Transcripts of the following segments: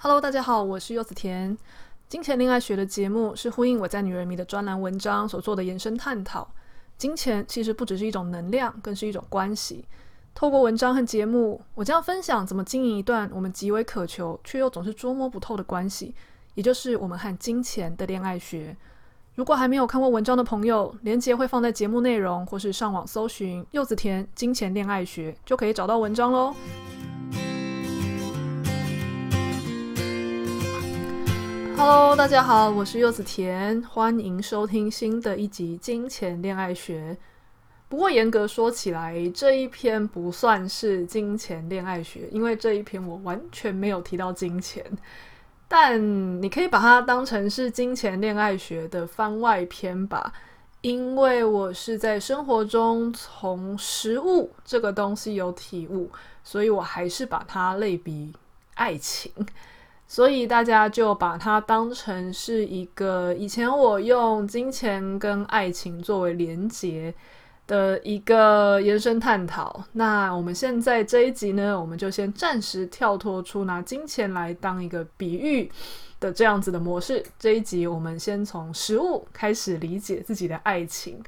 Hello，大家好，我是柚子甜。金钱恋爱学的节目是呼应我在女人迷的专栏文章所做的延伸探讨。金钱其实不只是一种能量，更是一种关系。透过文章和节目，我将分享怎么经营一段我们极为渴求却又总是捉摸不透的关系，也就是我们和金钱的恋爱学。如果还没有看过文章的朋友，连接会放在节目内容，或是上网搜寻“柚子甜金钱恋爱学”，就可以找到文章喽。Hello，大家好，我是柚子甜，欢迎收听新的一集《金钱恋爱学》。不过严格说起来，这一篇不算是金钱恋爱学，因为这一篇我完全没有提到金钱。但你可以把它当成是金钱恋爱学的番外篇吧，因为我是在生活中从食物这个东西有体悟，所以我还是把它类比爱情，所以大家就把它当成是一个以前我用金钱跟爱情作为连结的一个延伸探讨。那我们现在这一集呢，我们就先暂时跳脱出拿金钱来当一个比喻的这样子的模式。这一集我们先从食物开始理解自己的爱情。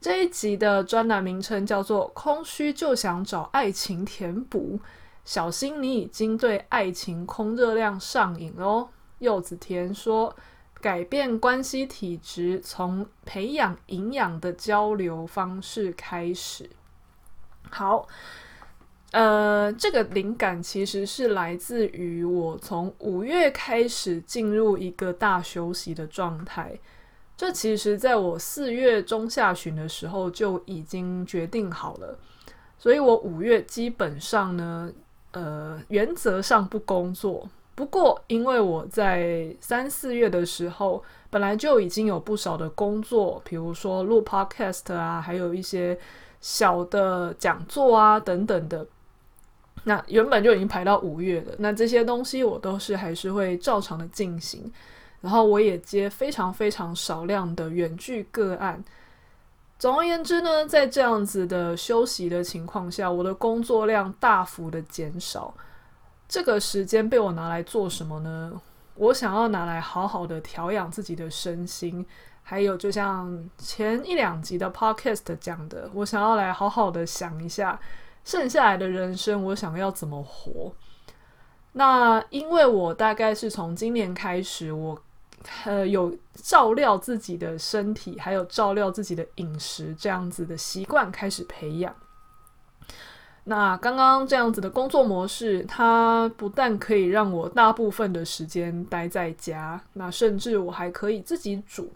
这一集的专栏名称叫做“空虚就想找爱情填补”，小心你已经对爱情空热量上瘾哦。柚子甜说。改变关系体质，从培养营养的交流方式开始。好，呃，这个灵感其实是来自于我从五月开始进入一个大休息的状态。这其实在我四月中下旬的时候就已经决定好了，所以我五月基本上呢，呃，原则上不工作。不过，因为我在三四月的时候，本来就已经有不少的工作，比如说录 podcast 啊，还有一些小的讲座啊等等的。那原本就已经排到五月了，那这些东西我都是还是会照常的进行。然后我也接非常非常少量的远距个案。总而言之呢，在这样子的休息的情况下，我的工作量大幅的减少。这个时间被我拿来做什么呢？我想要拿来好好的调养自己的身心，还有就像前一两集的 podcast 讲的，我想要来好好的想一下剩下来的人生，我想要怎么活。那因为我大概是从今年开始，我呃有照料自己的身体，还有照料自己的饮食这样子的习惯开始培养。那刚刚这样子的工作模式，它不但可以让我大部分的时间待在家，那甚至我还可以自己煮，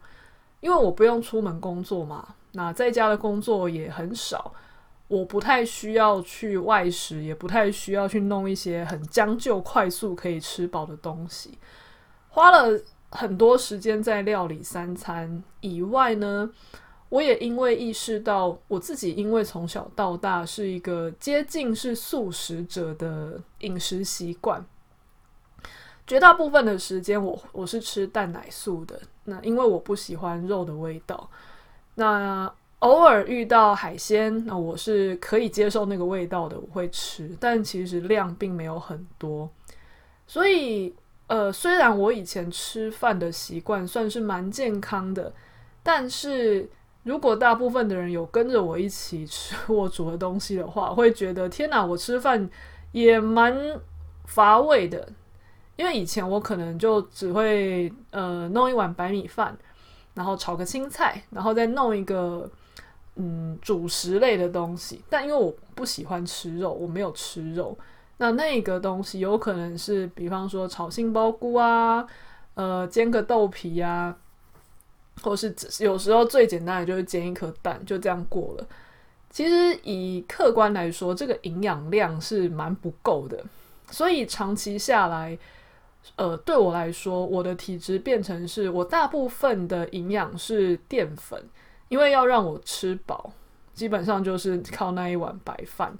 因为我不用出门工作嘛。那在家的工作也很少，我不太需要去外食，也不太需要去弄一些很将就、快速可以吃饱的东西。花了很多时间在料理三餐以外呢，我也因为意识到我自己，因为从小到大是一个接近是素食者的饮食习惯，绝大部分的时间我我是吃蛋奶素的。那因为我不喜欢肉的味道，那偶尔遇到海鲜，那我是可以接受那个味道的，我会吃，但其实量并没有很多。所以，呃，虽然我以前吃饭的习惯算是蛮健康的，但是。如果大部分的人有跟着我一起吃 我煮的东西的话，会觉得天哪，我吃饭也蛮乏味的。因为以前我可能就只会呃弄一碗白米饭，然后炒个青菜，然后再弄一个嗯主食类的东西。但因为我不喜欢吃肉，我没有吃肉，那那个东西有可能是比方说炒杏鲍菇啊，呃煎个豆皮啊。或是有时候最简单的就是煎一颗蛋，就这样过了。其实以客观来说，这个营养量是蛮不够的，所以长期下来，呃，对我来说，我的体质变成是我大部分的营养是淀粉，因为要让我吃饱，基本上就是靠那一碗白饭。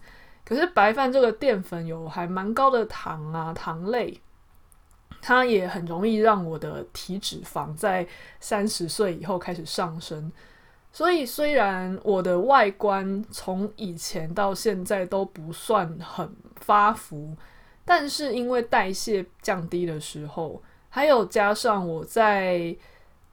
可是白饭这个淀粉有还蛮高的糖啊，糖类。它也很容易让我的体脂肪在三十岁以后开始上升，所以虽然我的外观从以前到现在都不算很发福，但是因为代谢降低的时候，还有加上我在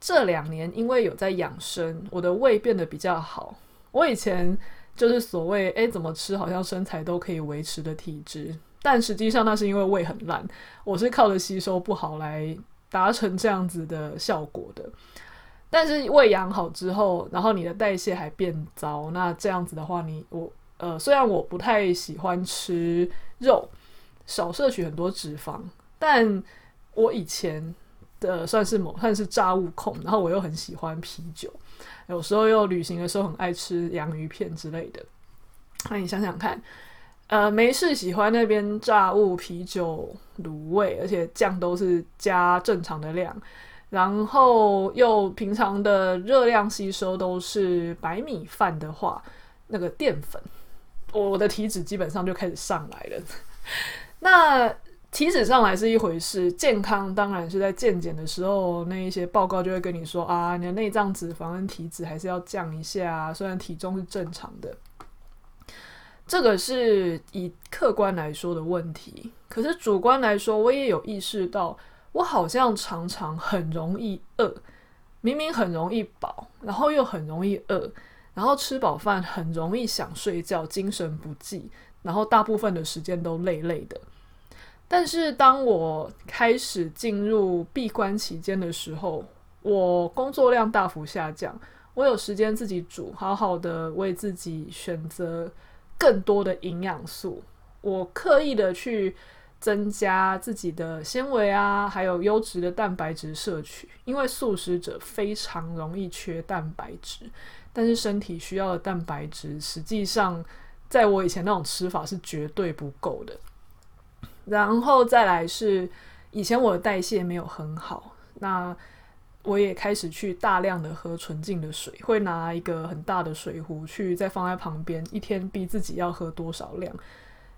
这两年因为有在养生，我的胃变得比较好。我以前就是所谓诶，怎么吃好像身材都可以维持的体质，但实际上那是因为胃很烂，我是靠着吸收不好来达成这样子的效果的。但是胃养好之后，然后你的代谢还变糟，那这样子的话你，我呃，虽然我不太喜欢吃肉，少摄取很多脂肪，但我以前的算是某算是炸物控，然后我又很喜欢啤酒，有时候又旅行的时候很爱吃洋芋片之类的。那你想想看，呃，没事喜欢那边炸物、啤酒、卤味，而且酱都是加正常的量。然后又平常的热量吸收都是白米饭的话，那个淀粉，我的体脂基本上就开始上来了。那体脂上来是一回事，健康当然是在健检的时候，那一些报告就会跟你说啊，你的内脏脂肪跟体脂还是要降一下，虽然体重是正常的。这个是以客观来说的问题，可是主观来说，我也有意识到。我好像常常很容易饿，明明很容易饱，然后又很容易饿，然后吃饱饭很容易想睡觉，精神不济，然后大部分的时间都累累的。但是当我开始进入闭关期间的时候，我工作量大幅下降，我有时间自己煮，好好的为自己选择更多的营养素，我刻意的去。增加自己的纤维啊，还有优质的蛋白质摄取，因为素食者非常容易缺蛋白质，但是身体需要的蛋白质，实际上在我以前那种吃法是绝对不够的。然后再来是以前我的代谢没有很好，那我也开始去大量的喝纯净的水，会拿一个很大的水壶去再放在旁边，一天逼自己要喝多少量。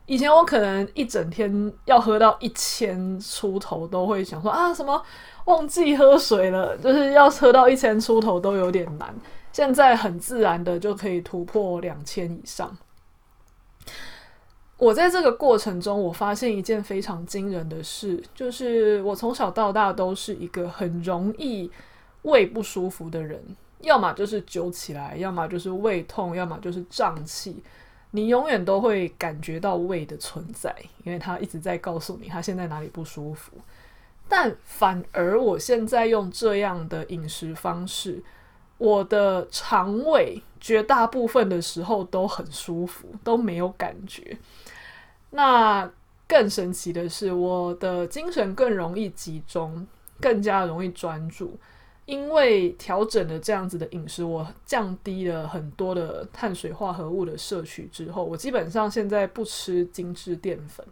以前我可能一整天要喝到一千出头，都会想说啊，什么忘记喝水了，就是要喝到一千出头都有点难。现在很自然的就可以突破两千以上。我在这个过程中，我发现一件非常惊人的事，就是我从小到大都是一个很容易胃不舒服的人，要么就是揪起来，要么就是胃痛，要么就是胀气。你永远都会感觉到胃的存在，因为它一直在告诉你它现在哪里不舒服。但反而我现在用这样的饮食方式，我的肠胃绝大部分的时候都很舒服，都没有感觉。那更神奇的是，我的精神更容易集中，更加容易专注。因为调整了这样子的饮食，我降低了很多的碳水化合物的摄取之后，我基本上现在不吃精致淀粉。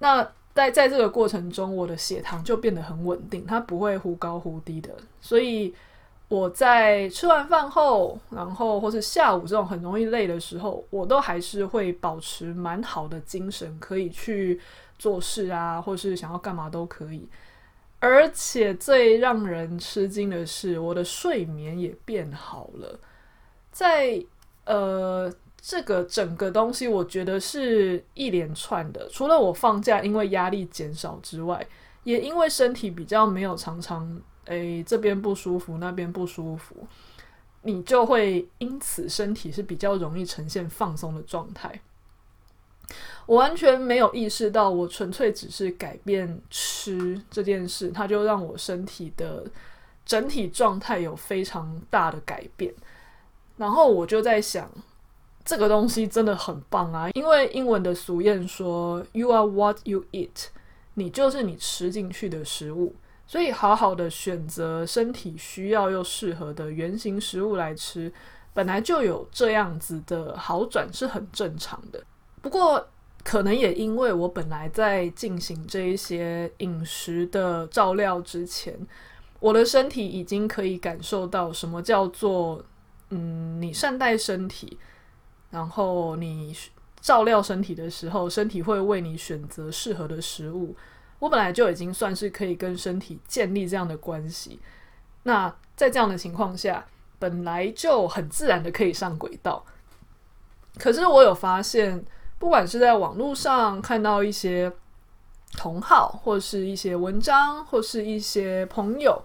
那在在这个过程中，我的血糖就变得很稳定，它不会忽高忽低的。所以我在吃完饭后，然后或是下午这种很容易累的时候，我都还是会保持蛮好的精神，可以去做事啊，或是想要干嘛都可以。而且最让人吃惊的是，我的睡眠也变好了。在呃，这个整个东西，我觉得是一连串的。除了我放假因为压力减少之外，也因为身体比较没有常常诶这边不舒服那边不舒服，你就会因此身体是比较容易呈现放松的状态。我完全没有意识到，我纯粹只是改变吃这件事，它就让我身体的整体状态有非常大的改变。然后我就在想，这个东西真的很棒啊！因为英文的俗谚说 “You are what you eat”，你就是你吃进去的食物。所以好好的选择身体需要又适合的原型食物来吃，本来就有这样子的好转，是很正常的。不过，可能也因为我本来在进行这一些饮食的照料之前，我的身体已经可以感受到什么叫做，嗯，你善待身体，然后你照料身体的时候，身体会为你选择适合的食物。我本来就已经算是可以跟身体建立这样的关系。那在这样的情况下，本来就很自然的可以上轨道。可是我有发现。不管是在网络上看到一些同好，或是一些文章，或是一些朋友，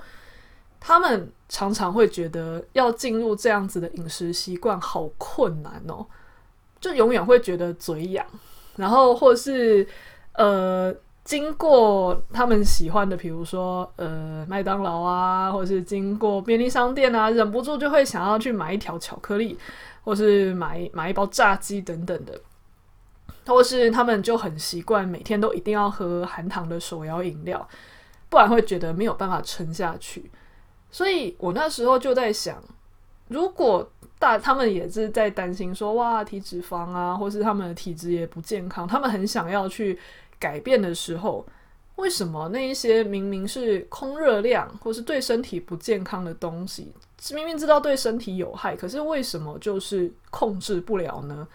他们常常会觉得要进入这样子的饮食习惯好困难哦，就永远会觉得嘴痒，然后或是呃。经过他们喜欢的，比如说呃麦当劳啊，或是经过便利商店啊，忍不住就会想要去买一条巧克力，或是买买一包炸鸡等等的，或是他们就很习惯每天都一定要喝含糖的手摇饮料，不然会觉得没有办法撑下去。所以我那时候就在想，如果大他们也是在担心说哇体脂肪啊，或是他们的体质也不健康，他们很想要去。改变的时候，为什么那一些明明是空热量或是对身体不健康的东西，明明知道对身体有害，可是为什么就是控制不了呢？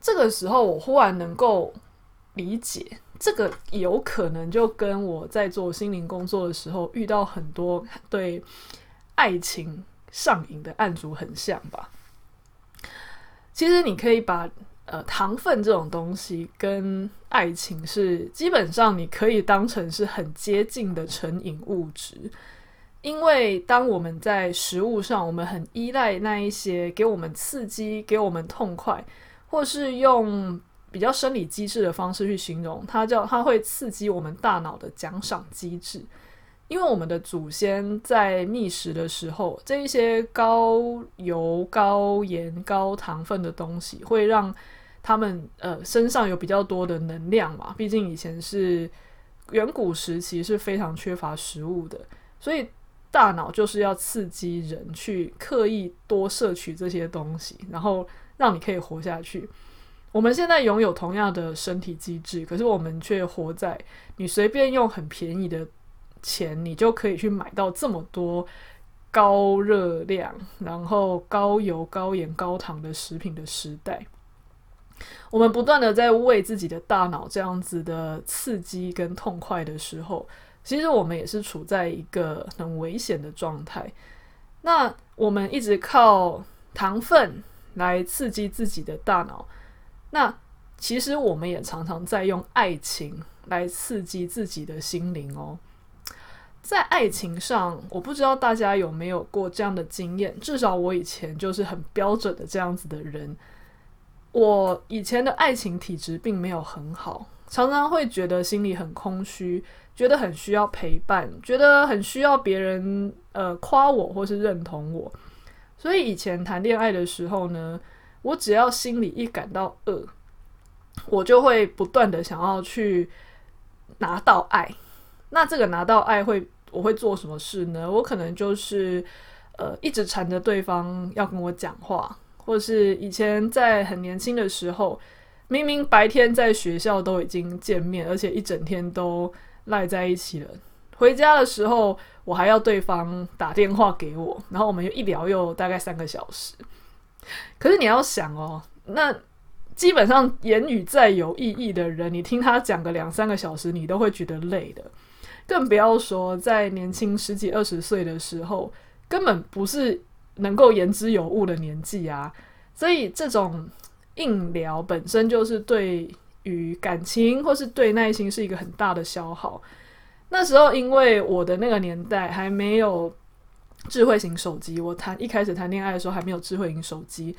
这个时候，我忽然能够理解，这个有可能就跟我在做心灵工作的时候遇到很多对爱情上瘾的案主很像吧。其实你可以把。呃，糖分这种东西跟爱情是基本上你可以当成是很接近的成瘾物质，因为当我们在食物上，我们很依赖那一些给我们刺激、给我们痛快，或是用比较生理机制的方式去形容，它叫它会刺激我们大脑的奖赏机制。因为我们的祖先在觅食的时候，这一些高油、高盐、高糖分的东西会让他们呃身上有比较多的能量嘛，毕竟以前是远古时期是非常缺乏食物的，所以大脑就是要刺激人去刻意多摄取这些东西，然后让你可以活下去。我们现在拥有同样的身体机制，可是我们却活在你随便用很便宜的钱，你就可以去买到这么多高热量、然后高油、高盐、高糖的食品的时代。我们不断的在为自己的大脑这样子的刺激跟痛快的时候，其实我们也是处在一个很危险的状态。那我们一直靠糖分来刺激自己的大脑，那其实我们也常常在用爱情来刺激自己的心灵哦。在爱情上，我不知道大家有没有过这样的经验，至少我以前就是很标准的这样子的人。我以前的爱情体质并没有很好，常常会觉得心里很空虚，觉得很需要陪伴，觉得很需要别人呃夸我或是认同我。所以以前谈恋爱的时候呢，我只要心里一感到饿，我就会不断的想要去拿到爱。那这个拿到爱会我会做什么事呢？我可能就是呃一直缠着对方要跟我讲话。或是以前在很年轻的时候，明明白天在学校都已经见面，而且一整天都赖在一起了，回家的时候我还要对方打电话给我，然后我们又一聊又大概三个小时。可是你要想哦，那基本上言语再有意义的人，你听他讲个两三个小时，你都会觉得累的，更不要说在年轻十几二十岁的时候，根本不是。能够言之有物的年纪啊，所以这种硬聊本身就是对于感情或是对耐心是一个很大的消耗。那时候因为我的那个年代还没有智慧型手机，我谈一开始谈恋爱的时候还没有智慧型手机，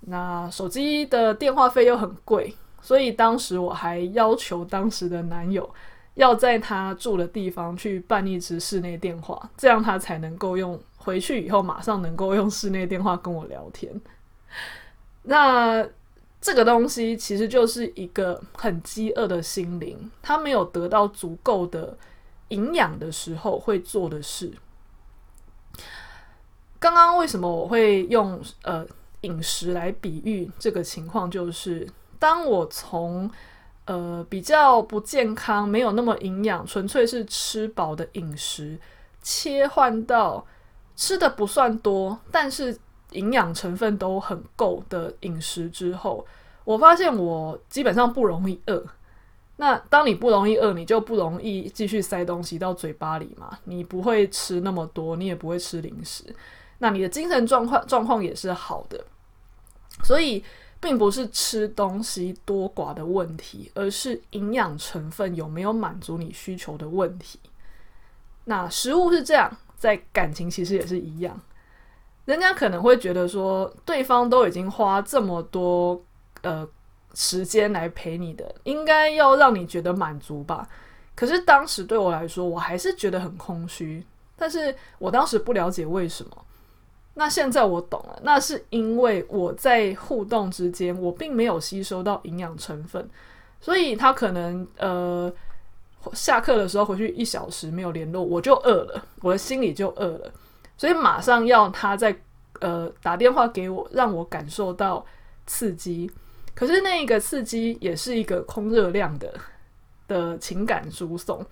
那手机的电话费又很贵，所以当时我还要求当时的男友要在他住的地方去办一支室内电话，这样他才能够用。回去以后马上能够用室内电话跟我聊天，那这个东西其实就是一个很饥饿的心灵，他没有得到足够的营养的时候会做的事。刚刚为什么我会用呃饮食来比喻这个情况？就是当我从呃比较不健康、没有那么营养、纯粹是吃饱的饮食切换到。吃的不算多，但是营养成分都很够的饮食之后，我发现我基本上不容易饿。那当你不容易饿，你就不容易继续塞东西到嘴巴里嘛。你不会吃那么多，你也不会吃零食。那你的精神状况状况也是好的。所以并不是吃东西多寡的问题，而是营养成分有没有满足你需求的问题。那食物是这样，在感情其实也是一样。人家可能会觉得说，对方都已经花这么多呃时间来陪你的，应该要让你觉得满足吧。可是当时对我来说，我还是觉得很空虚。但是我当时不了解为什么。那现在我懂了，那是因为我在互动之间，我并没有吸收到营养成分，所以他可能呃下课的时候回去一小时没有联络，我就饿了，我的心里就饿了，所以马上要他再呃打电话给我，让我感受到刺激。可是那一个刺激也是一个空热量的的情感输送，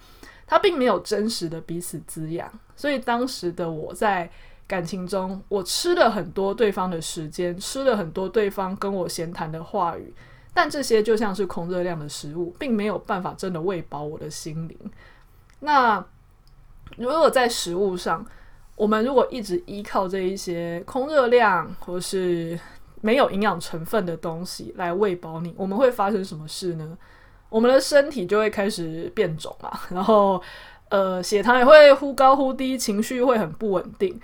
它并没有真实的彼此滋养，所以当时的我在。感情中，我吃了很多对方的时间，吃了很多对方跟我闲谈的话语，但这些就像是空热量的食物，并没有办法真的喂饱我的心灵。那如果在食物上，我们如果一直依靠这一些空热量或是没有营养成分的东西来喂饱你，我们会发生什么事呢？我们的身体就会开始变肿嘛，然后呃，血糖也会忽高忽低，情绪会很不稳定。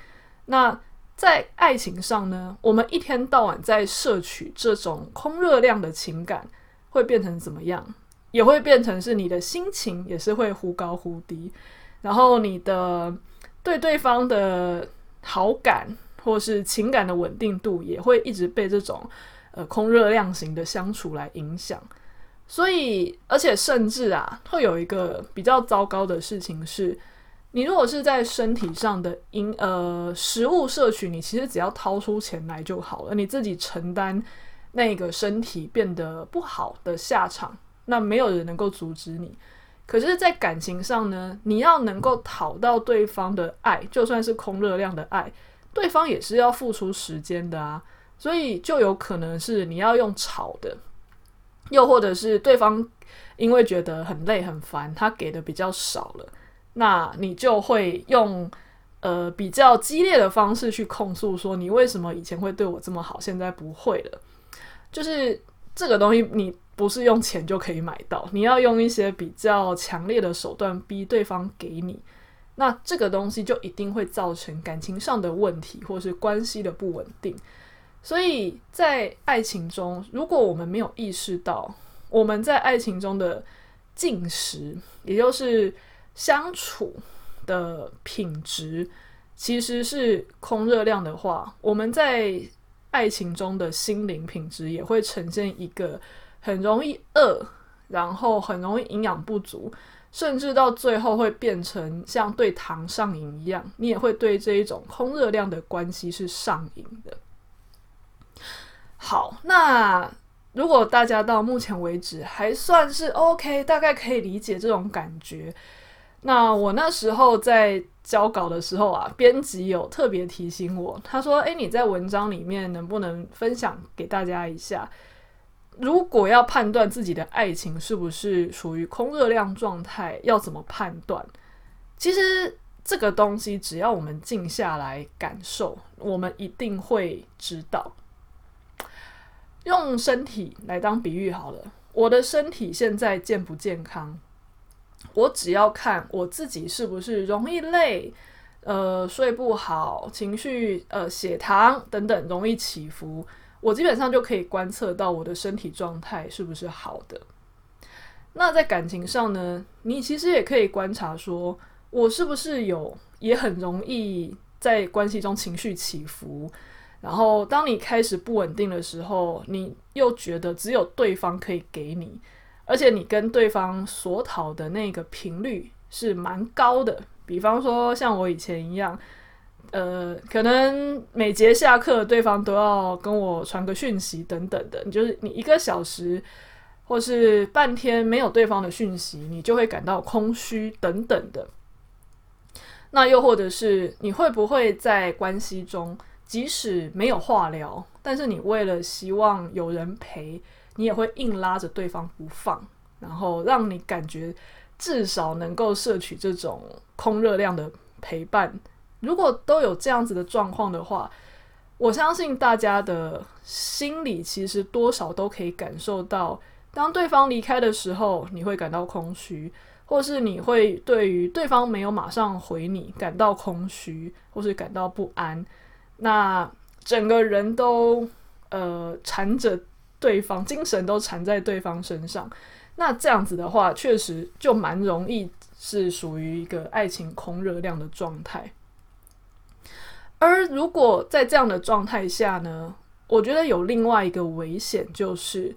那在爱情上呢，我们一天到晚在摄取这种空热量的情感，会变成怎么样？也会变成是你的心情也是会忽高忽低，然后你的对对方的好感或是情感的稳定度也会一直被这种呃空热量型的相处来影响。所以，而且甚至啊，会有一个比较糟糕的事情是。你如果是在身体上的因呃食物摄取，你其实只要掏出钱来就好了，你自己承担那个身体变得不好的下场，那没有人能够阻止你。可是，在感情上呢，你要能够讨到对方的爱，就算是空热量的爱，对方也是要付出时间的啊。所以就有可能是你要用吵的，又或者是对方因为觉得很累很烦，他给的比较少了。那你就会用呃比较激烈的方式去控诉说，你为什么以前会对我这么好，现在不会了？就是这个东西你不是用钱就可以买到，你要用一些比较强烈的手段逼对方给你。那这个东西就一定会造成感情上的问题，或是关系的不稳定。所以在爱情中，如果我们没有意识到我们在爱情中的进食，也就是相处的品质其实是空热量的话，我们在爱情中的心灵品质也会呈现一个很容易饿，然后很容易营养不足，甚至到最后会变成像对糖上瘾一样，你也会对这一种空热量的关系是上瘾的。好，那如果大家到目前为止还算是 OK，大概可以理解这种感觉。那我那时候在交稿的时候啊，编辑有特别提醒我，他说：“诶，你在文章里面能不能分享给大家一下？如果要判断自己的爱情是不是属于空热量状态，要怎么判断？其实这个东西，只要我们静下来感受，我们一定会知道。用身体来当比喻好了，我的身体现在健不健康？”我只要看我自己是不是容易累，呃，睡不好，情绪，呃，血糖等等容易起伏，我基本上就可以观测到我的身体状态是不是好的。那在感情上呢，你其实也可以观察说，我是不是有也很容易在关系中情绪起伏，然后当你开始不稳定的时候，你又觉得只有对方可以给你。而且你跟对方所讨的那个频率是蛮高的，比方说像我以前一样，呃，可能每节下课对方都要跟我传个讯息等等的，你就是你一个小时或是半天没有对方的讯息，你就会感到空虚等等的。那又或者是你会不会在关系中，即使没有话聊，但是你为了希望有人陪，你也会硬拉着对方不放，然后让你感觉至少能够摄取这种空热量的陪伴。如果都有这样子的状况的话，我相信大家的心里其实多少都可以感受到，当对方离开的时候，你会感到空虚，或是你会对于对方没有马上回你感到空虚，或是感到不安。那整个人都呃缠着对方，精神都缠在对方身上。那这样子的话，确实就蛮容易是属于一个爱情空热量的状态。而如果在这样的状态下呢，我觉得有另外一个危险，就是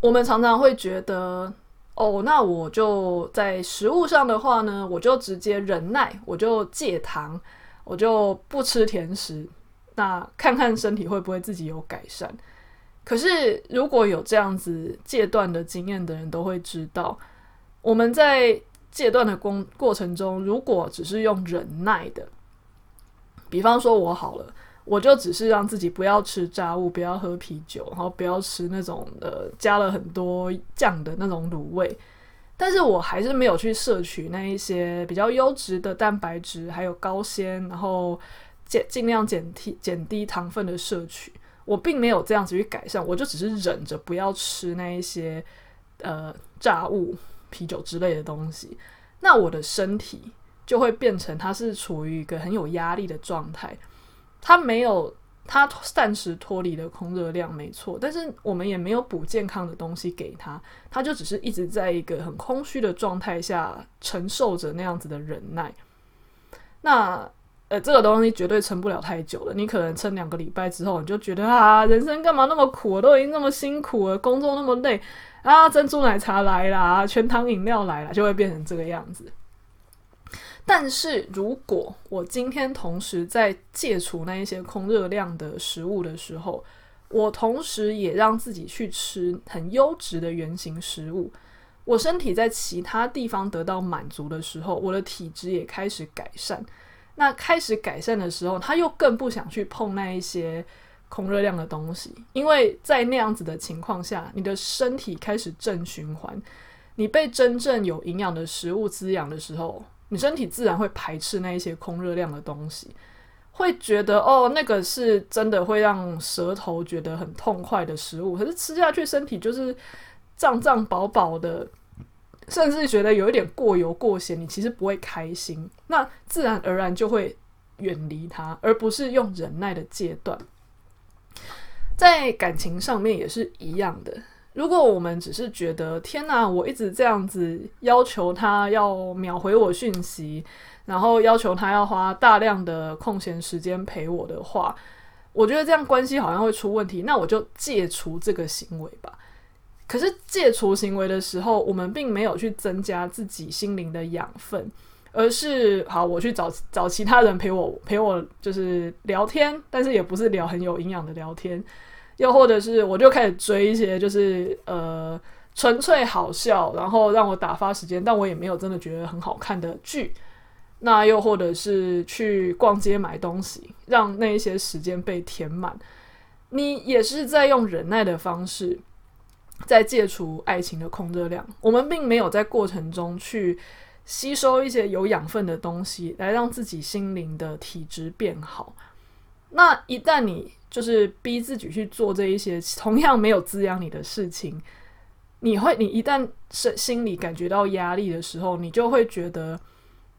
我们常常会觉得，哦，那我就在食物上的话呢，我就直接忍耐，我就戒糖，我就不吃甜食，那看看身体会不会自己有改善。可是如果有这样子戒断的经验的人都会知道，我们在戒断的过过程中，如果只是用忍耐的。比方说，我好了，我就只是让自己不要吃炸物，不要喝啤酒，然后不要吃那种呃加了很多酱的那种卤味。但是我还是没有去摄取那一些比较优质的蛋白质，还有高纤，然后减尽量减低减低糖分的摄取。我并没有这样子去改善，我就只是忍着不要吃那一些呃炸物、啤酒之类的东西。那我的身体。就会变成它是处于一个很有压力的状态，它没有他暂时脱离了空热量没错，但是我们也没有补健康的东西给他，他就只是一直在一个很空虚的状态下承受着那样子的忍耐。那呃，这个东西绝对撑不了太久了，你可能撑两个礼拜之后，你就觉得啊，人生干嘛那么苦？我都已经那么辛苦了，工作那么累啊，珍珠奶茶来啦，全糖饮料来了，就会变成这个样子。但是如果我今天同时在戒除那一些空热量的食物的时候，我同时也让自己去吃很优质的原型食物，我身体在其他地方得到满足的时候，我的体质也开始改善。那开始改善的时候，他又更不想去碰那一些空热量的东西，因为在那样子的情况下，你的身体开始正循环，你被真正有营养的食物滋养的时候。你身体自然会排斥那一些空热量的东西，会觉得哦，那个是真的会让舌头觉得很痛快的食物，可是吃下去身体就是胀胀饱饱的，甚至觉得有一点过油过咸，你其实不会开心，那自然而然就会远离他，而不是用忍耐的戒断。在感情上面也是一样的。如果我们只是觉得天哪，我一直这样子要求他要秒回我讯息，然后要求他要花大量的空闲时间陪我的话，我觉得这样关系好像会出问题。那我就戒除这个行为吧。可是戒除行为的时候，我们并没有去增加自己心灵的养分，而是好，我去找找其他人陪我陪我，就是聊天，但是也不是聊很有营养的聊天。又或者是我就开始追一些就是呃纯粹好笑，然后让我打发时间，但我也没有真的觉得很好看的剧。那又或者是去逛街买东西，让那一些时间被填满。你也是在用忍耐的方式在戒除爱情的空热量。我们并没有在过程中去吸收一些有养分的东西，来让自己心灵的体质变好。那一旦你就是逼自己去做这一些同样没有滋养你的事情，你会，你一旦是心里感觉到压力的时候，你就会觉得，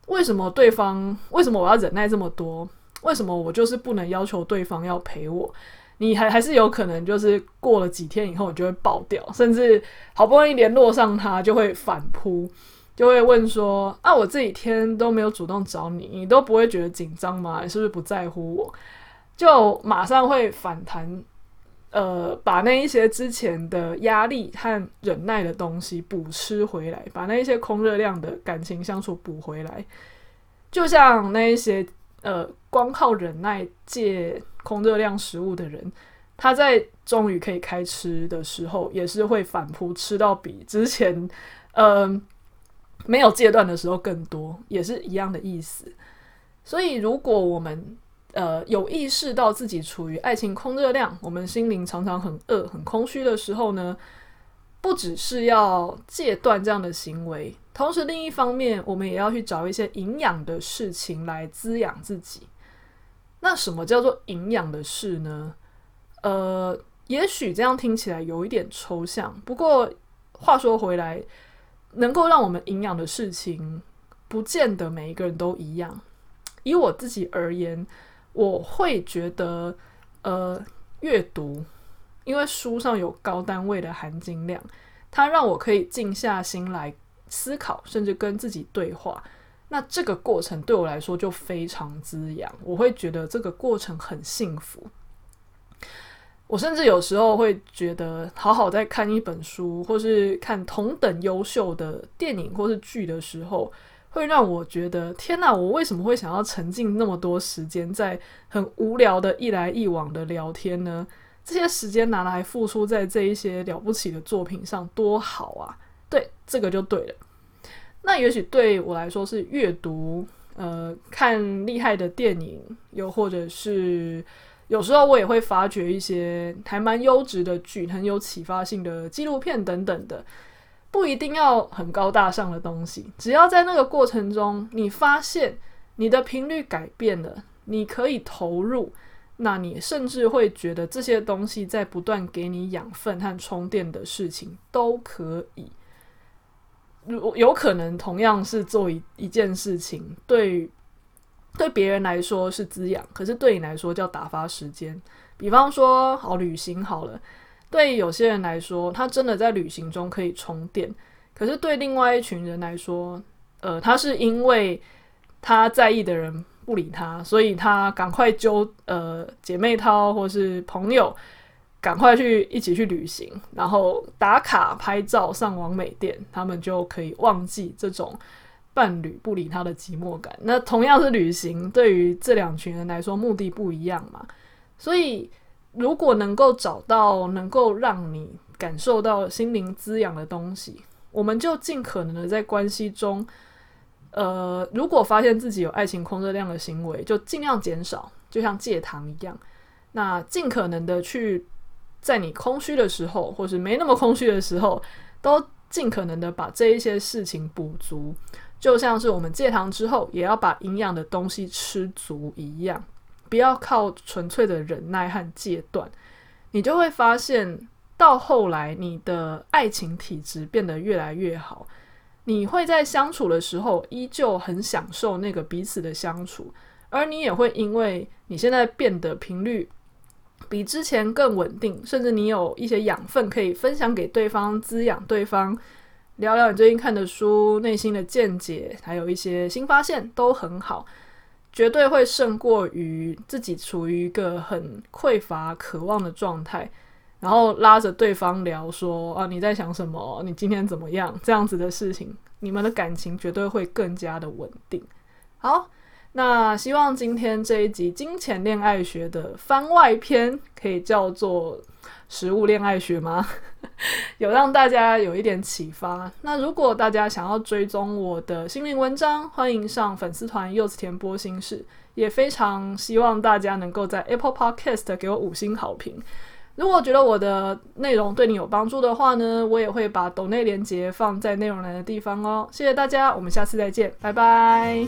为什么对方，为什么我要忍耐这么多？为什么我就是不能要求对方要陪我？你还还是有可能就是过了几天以后，你就会爆掉，甚至好不容易联络上他，就会反扑，就会问说：啊，我这几天都没有主动找你，你都不会觉得紧张吗？你是不是不在乎我？就马上会反弹，呃，把那一些之前的压力和忍耐的东西补吃回来，把那一些空热量的感情相处补回来。就像那一些呃，光靠忍耐借空热量食物的人，他在终于可以开吃的时候，也是会反扑吃到比之前呃 没有戒断的时候更多，也是一样的意思。所以，如果我们呃，有意识到自己处于爱情空热量，我们心灵常常很饿、很空虚的时候呢，不只是要戒断这样的行为，同时另一方面，我们也要去找一些营养的事情来滋养自己。那什么叫做营养的事呢？呃，也许这样听起来有一点抽象。不过话说回来，能够让我们营养的事情，不见得每一个人都一样。以我自己而言，我会觉得，呃，阅读，因为书上有高单位的含金量，它让我可以静下心来思考，甚至跟自己对话。那这个过程对我来说就非常滋养，我会觉得这个过程很幸福。我甚至有时候会觉得，好好在看一本书，或是看同等优秀的电影或是剧的时候，会让我觉得，天哪，我为什么会想要沉浸那么多时间在很无聊的一来一往的聊天呢？这些时间拿来付出在这一些了不起的作品上，多好啊！对，这个就对了。那也许对我来说是阅读，呃，看厉害的电影，又或者是有时候我也会发掘一些还蛮优质的剧，很有启发性的纪录片等等的，不一定要很高大上的东西，只要在那个过程中你发现你的频率改变了，你可以投入，那你甚至会觉得这些东西在不断给你养分和充电的事情都可以。如有可能同样是做一一件事情，对对别人来说是滋养，可是对你来说叫打发时间。比方说，好旅行好了，对有些人来说，他真的在旅行中可以充电，可是对另外一群人来说，呃，他是因为他在意的人不理他，所以他赶快揪呃姐妹淘或是朋友。赶快去一起去旅行，然后打卡拍照上网美店，他们就可以忘记这种伴侣不理他的寂寞感。那同样是旅行，对于这两群人来说，目的不一样嘛。所以，如果能够找到能够让你感受到心灵滋养的东西，我们就尽可能的在关系中，呃，如果发现自己有爱情控热量的行为，就尽量减少，就像戒糖一样。那尽可能的去。在你空虚的时候，或是没那么空虚的时候，都尽可能的把这一些事情补足，就像是我们戒糖之后，也要把营养的东西吃足一样，不要靠纯粹的忍耐和戒断，你就会发现，到后来你的爱情体质变得越来越好，你会在相处的时候依旧很享受那个彼此的相处，而你也会因为你现在变得频率。比之前更稳定，甚至你有一些养分可以分享给对方，滋养对方。聊聊你最近看的书、内心的见解，还有一些新发现，都很好，绝对会胜过于自己处于一个很匮乏、渴望的状态，然后拉着对方聊说：“啊，你在想什么？你今天怎么样？”这样子的事情，你们的感情绝对会更加的稳定。好。那希望今天这一集《金钱恋爱学》的番外篇可以叫做“食物恋爱学”吗？有让大家有一点启发。那如果大家想要追踪我的心灵文章，欢迎上粉丝团“柚子甜波心事”，也非常希望大家能够在 Apple Podcast 给我五星好评。如果觉得我的内容对你有帮助的话呢，我也会把抖内连接放在内容栏的地方哦。谢谢大家，我们下次再见，拜拜。